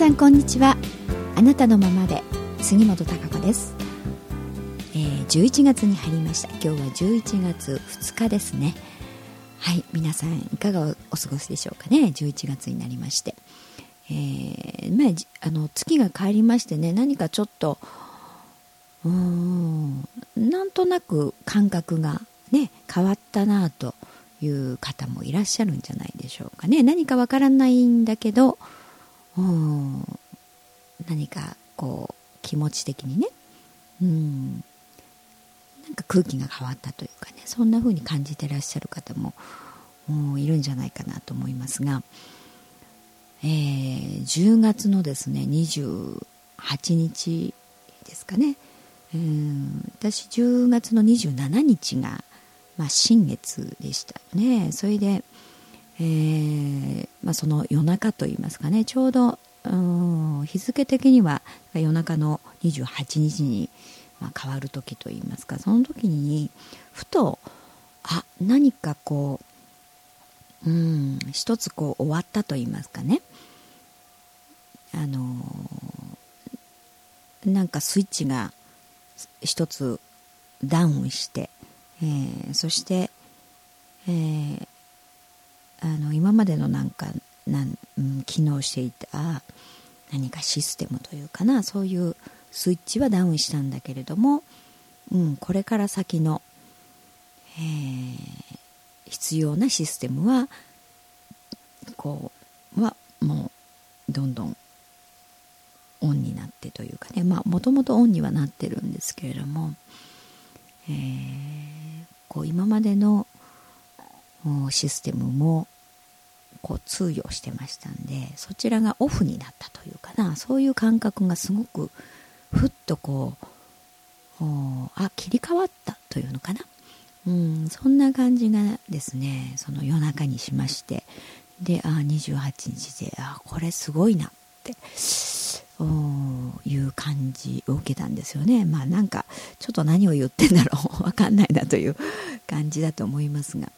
さんこんにちは。あなたのままで杉本孝子です、えー、11月に入りました。今日は11月2日ですね。はい皆さんいかがお過ごしでしょうかね。11月になりまして。えー、まあ、あの月が帰りましてね何かちょっとうーんなんとなく感覚がね変わったなという方もいらっしゃるんじゃないでしょうかね。何かわからないんだけどうん。何かこう気持ち的にね。うん。なんか空気が変わったというかね。そんな風に感じてらっしゃる方もいるんじゃないかなと思いますが、えー、10月のですね28日ですかね。うん。私10月の27日が、まあ、新月でしたね。それでえー、まあ、その夜中といいますかねちょうどうん日付的には夜中の28日に、まあ、変わる時といいますかその時にふとあ何かこううん一つこう終わったといいますかね。あのー、なんかスイッチが一つダウンして、えー、そして、えー、あの今までのなんかなん、うん、機能していた何かシステムというかなそういうスイッチはダウンしたんだけれども、うん、これから先の、えー、必要なシステムはこうはもうどんどんオンになってというかねまあもともとオンにはなってるんですけれども、えー、こう今までのシステムもこう通用してましたんでそちらがオフになったというかなそういう感覚がすごくふっとこうあ切り替わったというのかな、うん、そんな感じがですねその夜中にしましてであ28日であこれすごいなっていう感じを受けたんですよね。まあなんかちょっと何を言ってんだろう。分かんないなという感じだと思いますが。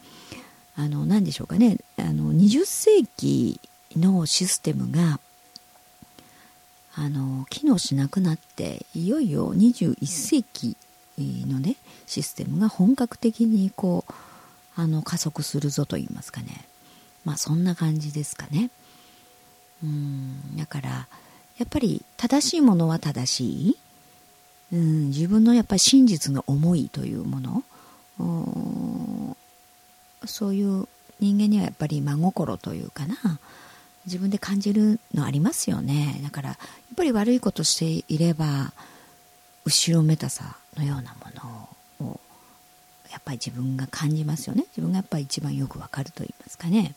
あの何でしょうかね。あの20世紀のシステムがあの機能しなくなっていよいよ21世紀のねシステムが本格的にこうあの加速するぞと言いますかね。まあそんな感じですかね。うんだからやっぱり正しいものは正しい、うん、自分のやっぱり真実の思いというもの。そういう人間にはやっぱり真心というかな。自分で感じるのありますよね。だからやっぱり悪いことしていれば後ろめたさのようなものをやっぱり自分が感じますよね。自分がやっぱり一番よくわかると言いますかね、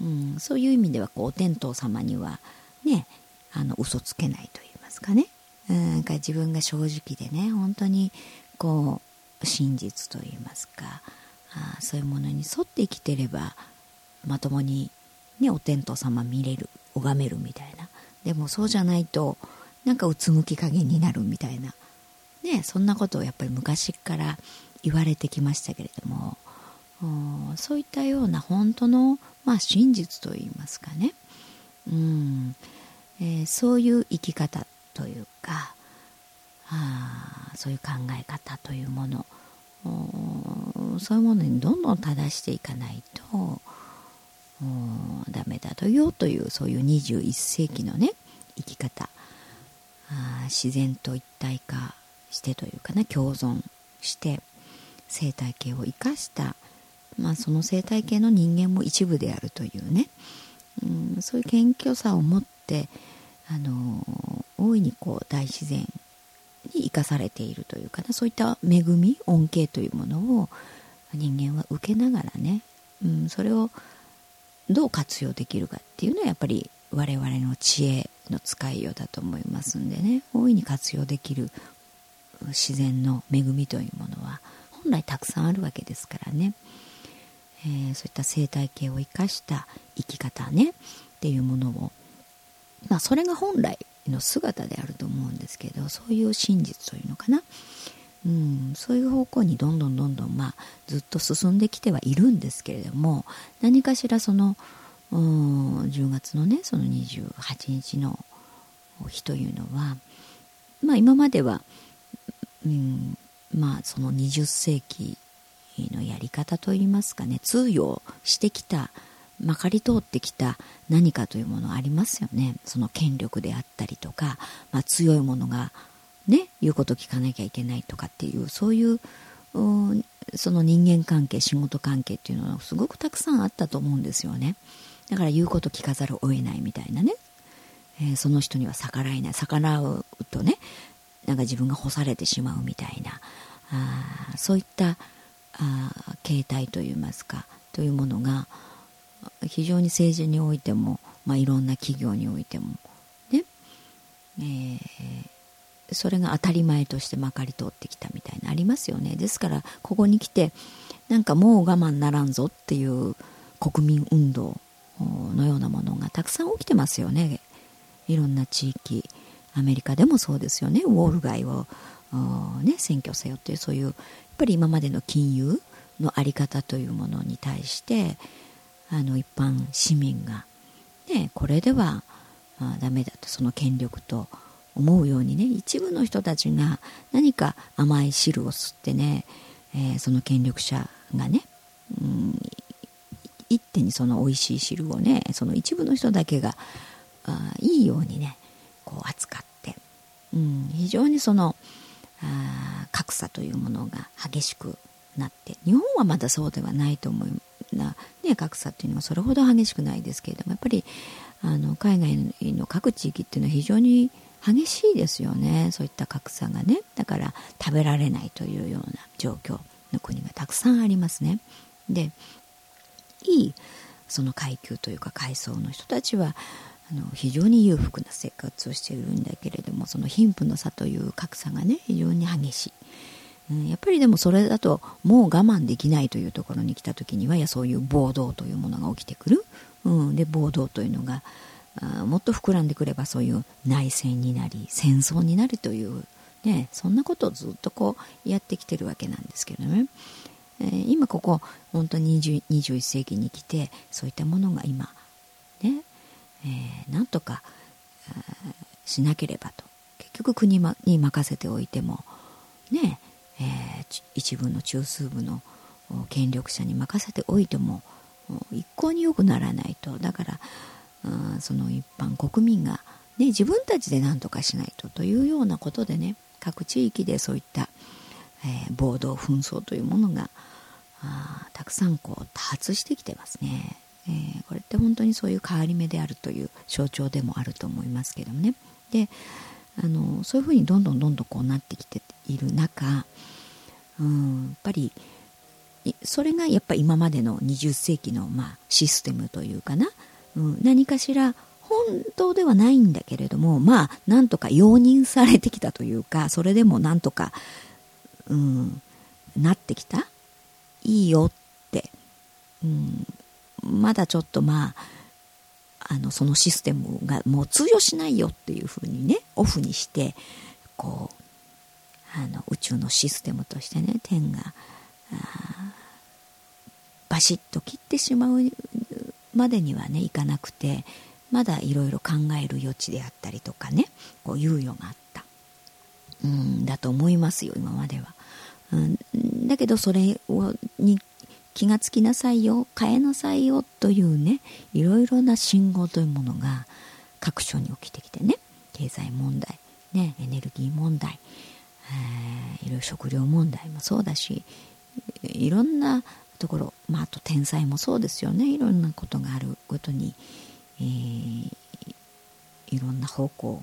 うん、そういう意味ではこうお天道様にはねあの嘘つけないと言いますかね、うん、か自分が正直でね本当にこう真実と言いますか。あそういうものに沿って生きてればまともに、ね、お天道様見れる拝めるみたいな。でもそうじゃないとなんかうつむき加減になるみたいな、ね、そんなことをやっぱり昔から言われてきましたけれどもそういったような本当の、まあ、真実といいますかね、うんえー、そういう生き方というかあそういう考え方というもの。そういうものにどんどん正していかないとダメだとよというそういう21世紀のね生き方。あ自然と一体化してというかな共存して生態系を生かした、まあ、その生態系の人間も一部であるというね、うん、そういう謙虚さを持って、あの大いにこう大自然に生かされているというかなそういった恵み恩恵というものを人間は受けながらね、うん、それをどう活用できるかっていうのはやっぱり我々の知恵の使いようだと思いますんでね。大いに活用できる自然の恵みというものは本来たくさんあるわけですからね、えー、そういった生態系を生かした生き方ねっていうものをまあそれが本来の姿であると思うんですけどそういう真実というのかな、うん、そういう方向にどんどんどんどん、まあ、ずっと進んできてはいるんですけれども何かしらその10月のねその28日の日というのはまあ今までは、うん、まあその20世紀のやり方といいますかね通用してきたまかり通ってきた何かというものありますよね。その権力であったりとか、まあ、強いものがね言うこと聞かなきゃいけないとかっていうそういうその人間関係仕事関係っていうのはすごくたくさんあったと思うんですよね。だから言うこと聞かざるを得ないみたいなね、えー、その人には逆らえない。逆らうとねなんか自分が干されてしまうみたいな。あそういったあ形態といいますかというものが非常に政治においても、まあ、いろんな企業においてもね、えー、それが当たり前としてまかり通ってきたみたいなありますよね。ですからここに来てなんかもう我慢ならんぞっていう国民運動のようなものがたくさん起きてますよね。いろんな地域アメリカでもそうですよね。ウォール街を、ね、占拠せよっていうそういうやっぱり今までの金融の在り方というものに対してあの一般市民が、ね、これではダメだと。その権力と思うようにね一部の人たちが何か甘い汁を吸ってね、えー、その権力者がね、うん、一手にその美味しい汁をねその一部の人だけがあいいようにねこう扱って、うん、非常にそのあ格差というものが激しくなって日本はまだそうではないと思いな、ね、格差っていうのはそれほど激しくないですけれどもやっぱりあの海外の各地域っていうのは非常に激しいですよね。そういった格差がね。だから食べられないというような状況の国がたくさんありますね。でいいその階級というか階層の人たちはあの非常に裕福な生活をしているんだけれどもその貧富の差という格差がね非常に激しい、うん、やっぱりでもそれだともう我慢できないというところに来た時にはいやそういう暴動というものが起きてくる、うん、で暴動というのがもっと膨らんでくればそういう内戦になり戦争になるという、ね、そんなことをずっとこうやってきてるわけなんですけどね、えー、今ここ本当に21世紀に来てそういったものが今ね、えー、なんとかしなければと。結局国に任せておいてもね、えー、一部の中枢部の権力者に任せておいても一向に良くならないと。だからその一般国民が、ね、自分たちで何とかしないとというようなことでね各地域でそういった、えー、暴動紛争というものがあたくさんこう多発してきてますね、えー、これって本当にそういう変わり目であるという象徴でもあると思いますけどもね。であのそういうふうにどんどんどんどんこうなってきている中うんやっぱりそれがやっぱ今までの20世紀の、まあ、システムというかな。うん、何かしら本当ではないんだけれどもまあなんとか容認されてきたというかそれでもなんとか、うん、なってきた？いいよって、うん、まだちょっとまああのそのシステムがもう通用しないよっていうふうにねオフにしてこうあの宇宙のシステムとしてね天がバシッと切ってしまうまでにはねいかなくてまだいろいろ考える余地であったりとかねこう猶予があった。うんだと思いますよ今までは、うん、だけどそれをに気がつきなさいよ変えなさいよというねいろいろな信号というものが各所に起きてきてね経済問題ねエネルギー問題、えー、いろいろ食料問題もそうだしいろんなところ、まあ、あと天才もそうですよね。いろんなことがあるごとに、えー、いろんな方向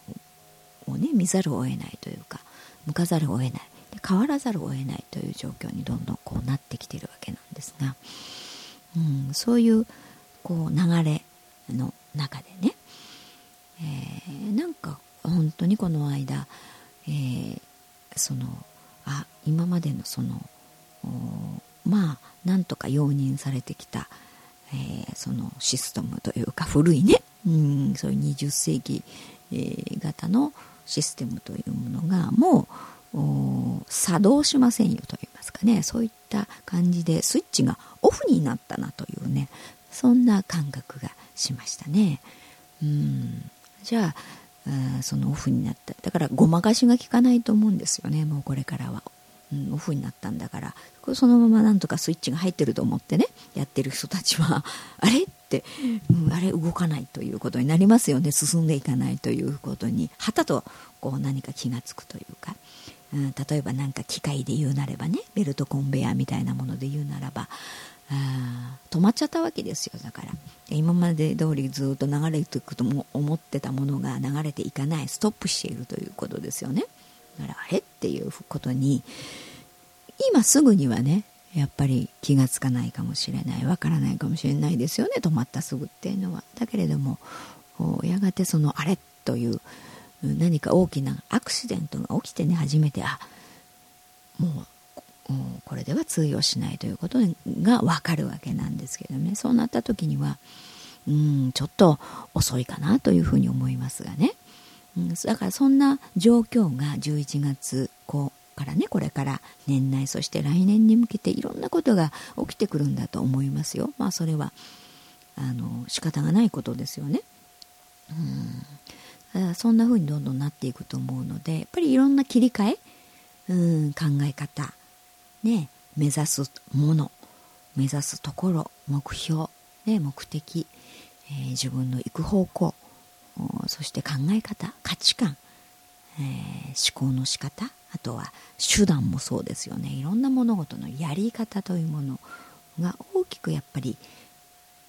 をね見ざるを得ないというか向かざるを得ない。で変わらざるを得ないという状況にどんどんこうなってきているわけなんですが、うん、そういうこう流れの中でね、えー、なんか本当にこの間、えー、そのあ今までのそのまあなんとか容認されてきた、えー、そのシステムというか古いね、うん、そういう20世紀、えー、型のシステムというものがもう作動しませんよといいますかね。そういった感じでスイッチがオフになったなというねそんな感覚がしましたね。うんじゃあそのオフになった。だからごまかしが効かないと思うんですよねもうこれからは、うん、オフになったんだからこれそのままなんとかスイッチが入ってると思ってねやってる人たちは あれ？って、うん、あれ？動かないということになりますよね。進んでいかないということに。はたとこう何か気が付くというか、うん、例えば何か機械で言うなればねベルトコンベヤーみたいなもので言うならばあ止まっちゃったわけですよ。だから。今まで通りずっと流れていくとも思ってたものが流れていかない。ストップしているということですよね。だからあれっていうことに今すぐにはねやっぱり気がつかないかもしれないわからないかもしれないですよね止まったすぐっていうのは。だけれどもやがてそのあれという何か大きなアクシデントが起きてね初めてあもうこれでは通用しないということが分かるわけなんですけどね。そうなった時にはうんちょっと遅いかなというふうに思いますがね、うん、だからそんな状況が11月こうからねこれから年内そして来年に向けていろんなことが起きてくるんだと思いますよまあそれはあの仕方がないことですよね。うん、そんな風にどんどんなっていくと思うのでやっぱりいろんな切り替え、うん、考え方ね、目指すもの目指すところ目標、ね、目的、えー、自分の行く方向そして考え方価値観、えー、思考の仕方あとは手段もそうですよね。いろんな物事のやり方というものが大きくやっぱり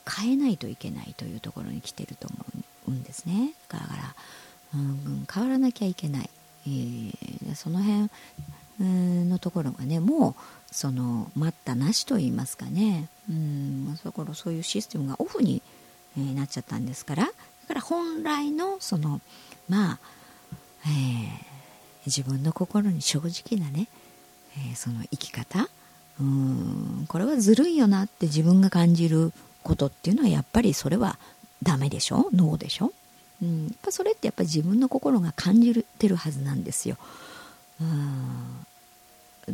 変えないといけないというところに来てると思うんですね。だから、うん、変わらなきゃいけない、えー、その辺のところがねもうその待ったなしと言いますかね。うんそこそういうシステムがオフに、なっちゃったんですからから本来のそのまあ、えー、自分の心に正直なね、えー、その生き方。うんこれはずるいよなって自分が感じることっていうのはやっぱりそれはダメでしょ？ノーでしょ、うん、やっぱそれってやっぱり自分の心が感じてるはずなんですよ。うん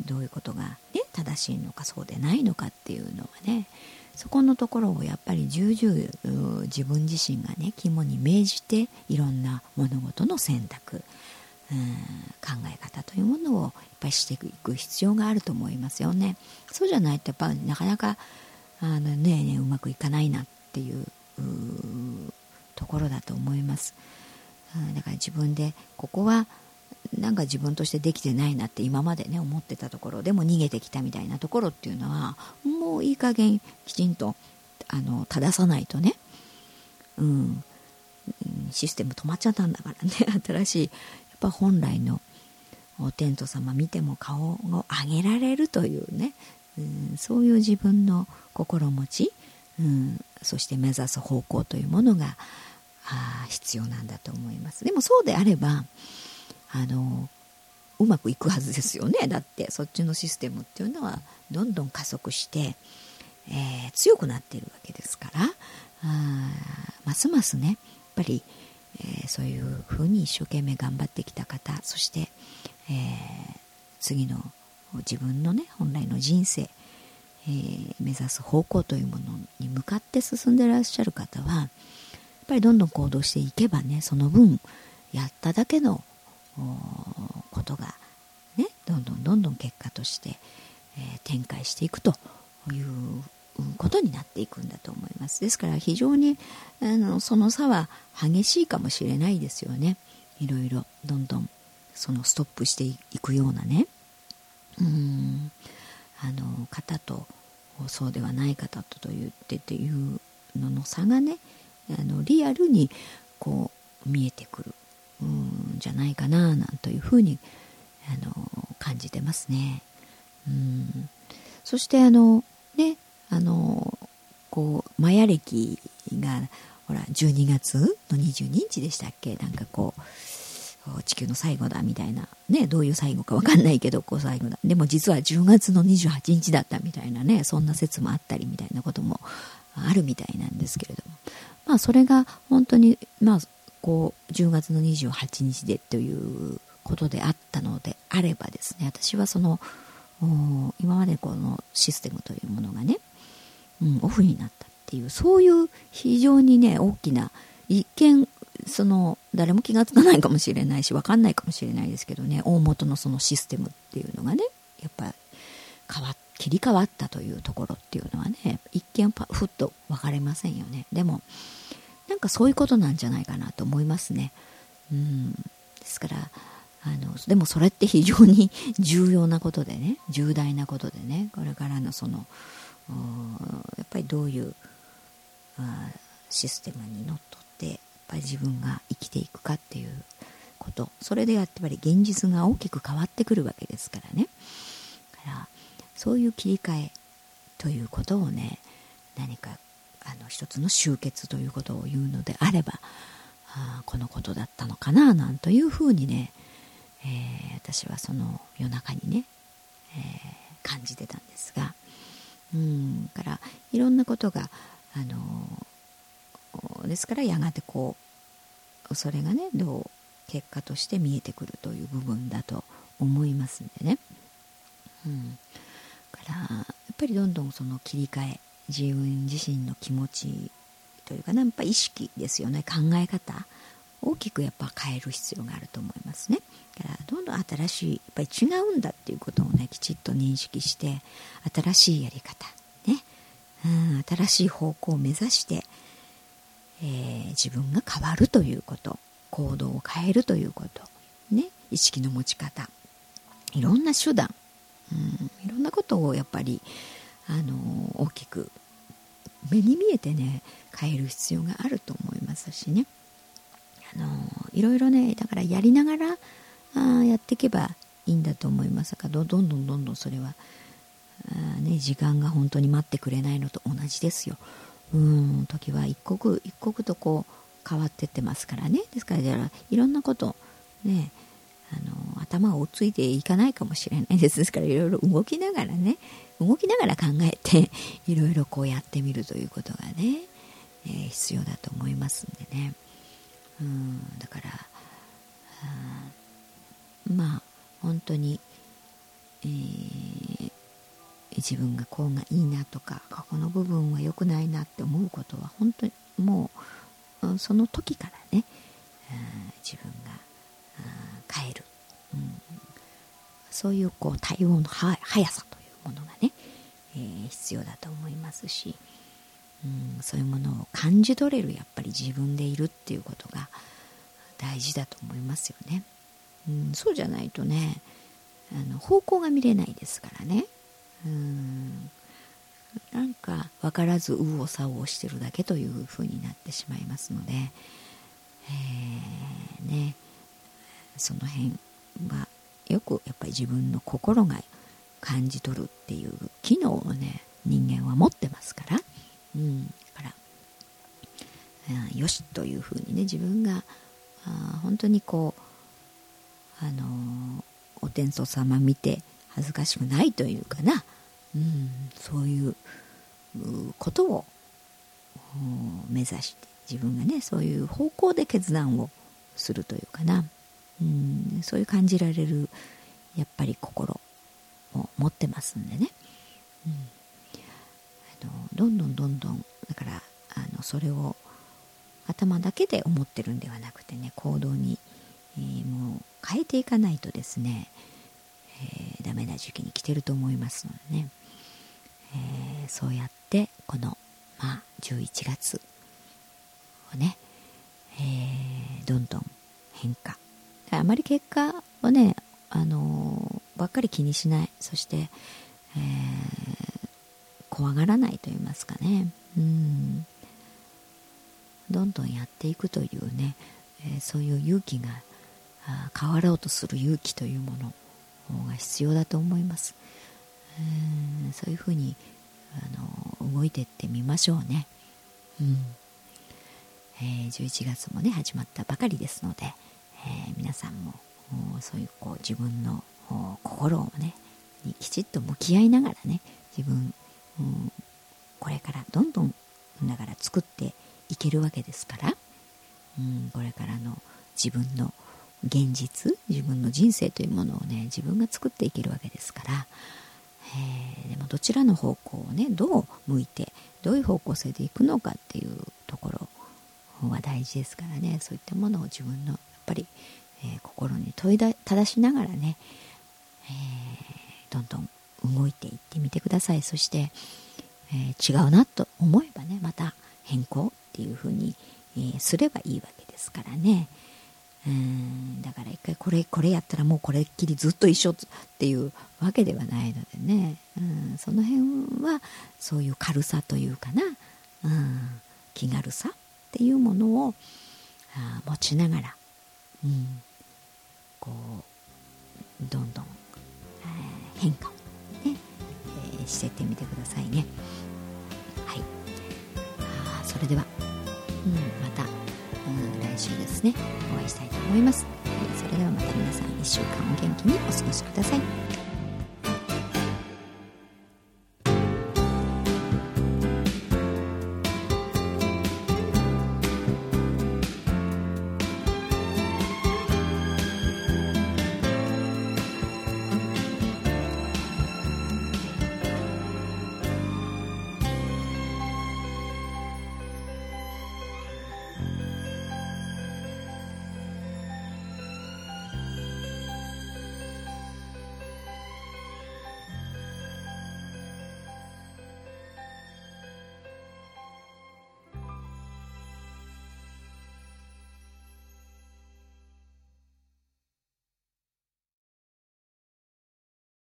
どういうことが、ね、正しいのかそうでないのかっていうのはね。そこのところをやっぱり重々自分自身がね肝に銘じていろんな物事の選択うん考え方というものをやっぱりしていく必要があると思いますよね。そうじゃないとやっぱなかなかあのねねうまくいかないなっていうところだと思います。だから自分でここはなんか自分としてできてないなって今までね思ってたところでも逃げてきたみたいなところっていうのはもういい加減きちんとあの正さないとね、うん、システム止まっちゃったんだからね。新しい。やっぱ本来のお天道様見ても顔を上げられるというね、うん、そういう自分の心持ち、うん、そして目指す方向というものがあ必要なんだと思います。でもそうであればあのうまくいくはずですよね。だってそっちのシステムっていうのはどんどん加速して、えー、強くなっているわけですから。あますますねやっぱり、えー、そういうふうに一生懸命頑張ってきた方そして、えー、次の自分のね本来の人生、えー、目指す方向というものに向かって進んでらっしゃる方はやっぱりどんどん行動していけばねその分やっただけのことが、ね、どんどんどんどん結果として、えー、展開していくということになっていくんだと思います。ですから非常にあのその差は激しいかもしれないですよね。いろいろどんどんそのストップしていくようなね。うん。あの方とそうではない方とと言ってっていうのの差がねあのリアルにこう見えてくる。うんじゃないかななんというふうにあの感じてますね。うん。そしてあのねあのこうマヤ歴がほら12月の22日でしたっけ？なんかこう地球の最後だみたいな。ねどういう最後か分かんないけどこう最後だ。でも実は10月の28日だったみたいなねそんな説もあったりみたいなこともあるみたいなんですけれども。まあそれが本当にまあこう10月の28日でということであったのであればですね私はその今までこのシステムというものがね、うん、オフになったっていうそういう非常にね大きな一見その誰も気が付かないかもしれないし分かんないかもしれないですけどね大元のそのシステムっていうのがねやっぱ変わ切り替わったというところっていうのはね一見ふっと分かれませんよね。でもかそういうことなんじゃないかなと思いますね。うん。ですからあのでもそれって非常に 重要なことでね重大なことでねこれからのそのやっぱりどういうシステムにのっとってやっぱり自分が生きていくかっていうこと。それでやっぱり現実が大きく変わってくるわけですからね。だからそういう切り替えということをね何かあの一つの集結ということを言うのであればあこのことだったのかななんというふうにね、えー、私はその夜中にね、えー、感じてたんですがうんからいろんなことがあのですからやがてこうそれがねどう結果として見えてくるという部分だと思いますんでね。うん、からやっぱりどんどんその切り替え自分自身の気持ちというかなやっぱ意識ですよね。考え方大きくやっぱ変える必要があると思いますね。だからどんどん新しいやっぱり違うんだっていうことをねきちっと認識して新しいやり方ね、うん、新しい方向を目指して、えー、自分が変わるということ行動を変えるということね。意識の持ち方。いろんな手段。うん、いろんなことをやっぱりあの大きく目に見えてね変える必要があると思いますしね。あのいろいろねだからやりながらあやっていけばいいんだと思います。がどんどんどんどんそれはあ、ね、時間が本当に待ってくれないのと同じですよ。うん時は一刻一刻とこう変わってってますからね。ですからじゃあいろんなことねあの頭をついていかないかもしれないです。ですからいろいろ動きながらね動きながら考えていろいろこうやってみるということがね、えー、必要だと思いますんでね。うんだからまあ本当に、えー、自分がこうがいいなとかここの部分は良くないなって思うことは本当にもうその時からね自分が変える、うん、そういうこう対応の速さというものがね、えー、必要だと思いますし、うん、そういうものを感じ取れるやっぱり自分でいるっていうことが大事だと思いますよね、うん、そうじゃないとねあの方向が見れないですからね。うんなんか分からず右往左往してるだけというふうになってしまいますので、えー、ねその辺はよくやっぱり自分の心が感じ取るっていう機能をね人間は持ってますから、うん、だから、うん、よしというふうにね自分があ本当にこうあのー、お天道様見て恥ずかしくないというかな、うん、そういうことを目指して自分がねそういう方向で決断をするというかな、うん。そういう感じられるやっぱり心。持ってますんでね、うん、あのどんどんどんどんだからあのそれを頭だけで思ってるんではなくてね行動に、えー、もう変えていかないとですね、えー、ダメな時期に来てると思いますのでね、えー、そうやってこの、まあ、11月をね、えー、どんどん変化。あまり結果をね、あの、ばっかり気にしない。そして、えー、怖がらないと言いますかね。うん。どんどんやっていくというね、えー、そういう勇気が変わろうとする勇気というものが必要だと思います。うん。そういうふうにあの動いていってみましょうね、うん。えー、11月もね始まったばかりですので、えー、皆さんもそういうこう自分の心をねにきちっと向き合いながらね自分、うん、これからどんどんだから作っていけるわけですから、うん、これからの自分の現実自分の人生というものをね自分が作っていけるわけですから、えー、でもどちらの方向をねどう向いてどういう方向性でいくのかっていうところは大事ですからね。そういったものを自分のやっぱり、えー、心に問いだ正しながらね、どんどん動いていってみてください。そして、えー、違うなと思えばねまた変更っていうふうに、えー、すればいいわけですからね。うんだから一回これこれやったらもうこれっきりずっと一緒っていうわけではないのでね、うん、その辺はそういう軽さというかな、うん、気軽さっていうものをあ持ちながら、うん、こうどんどん、変化ね、えー、してってみてくださいね。はい、あそれでは、うん、また、うん、来週ですねお会いしたいと思います。はい、それではまた皆さん1週間お元気にお過ごしください。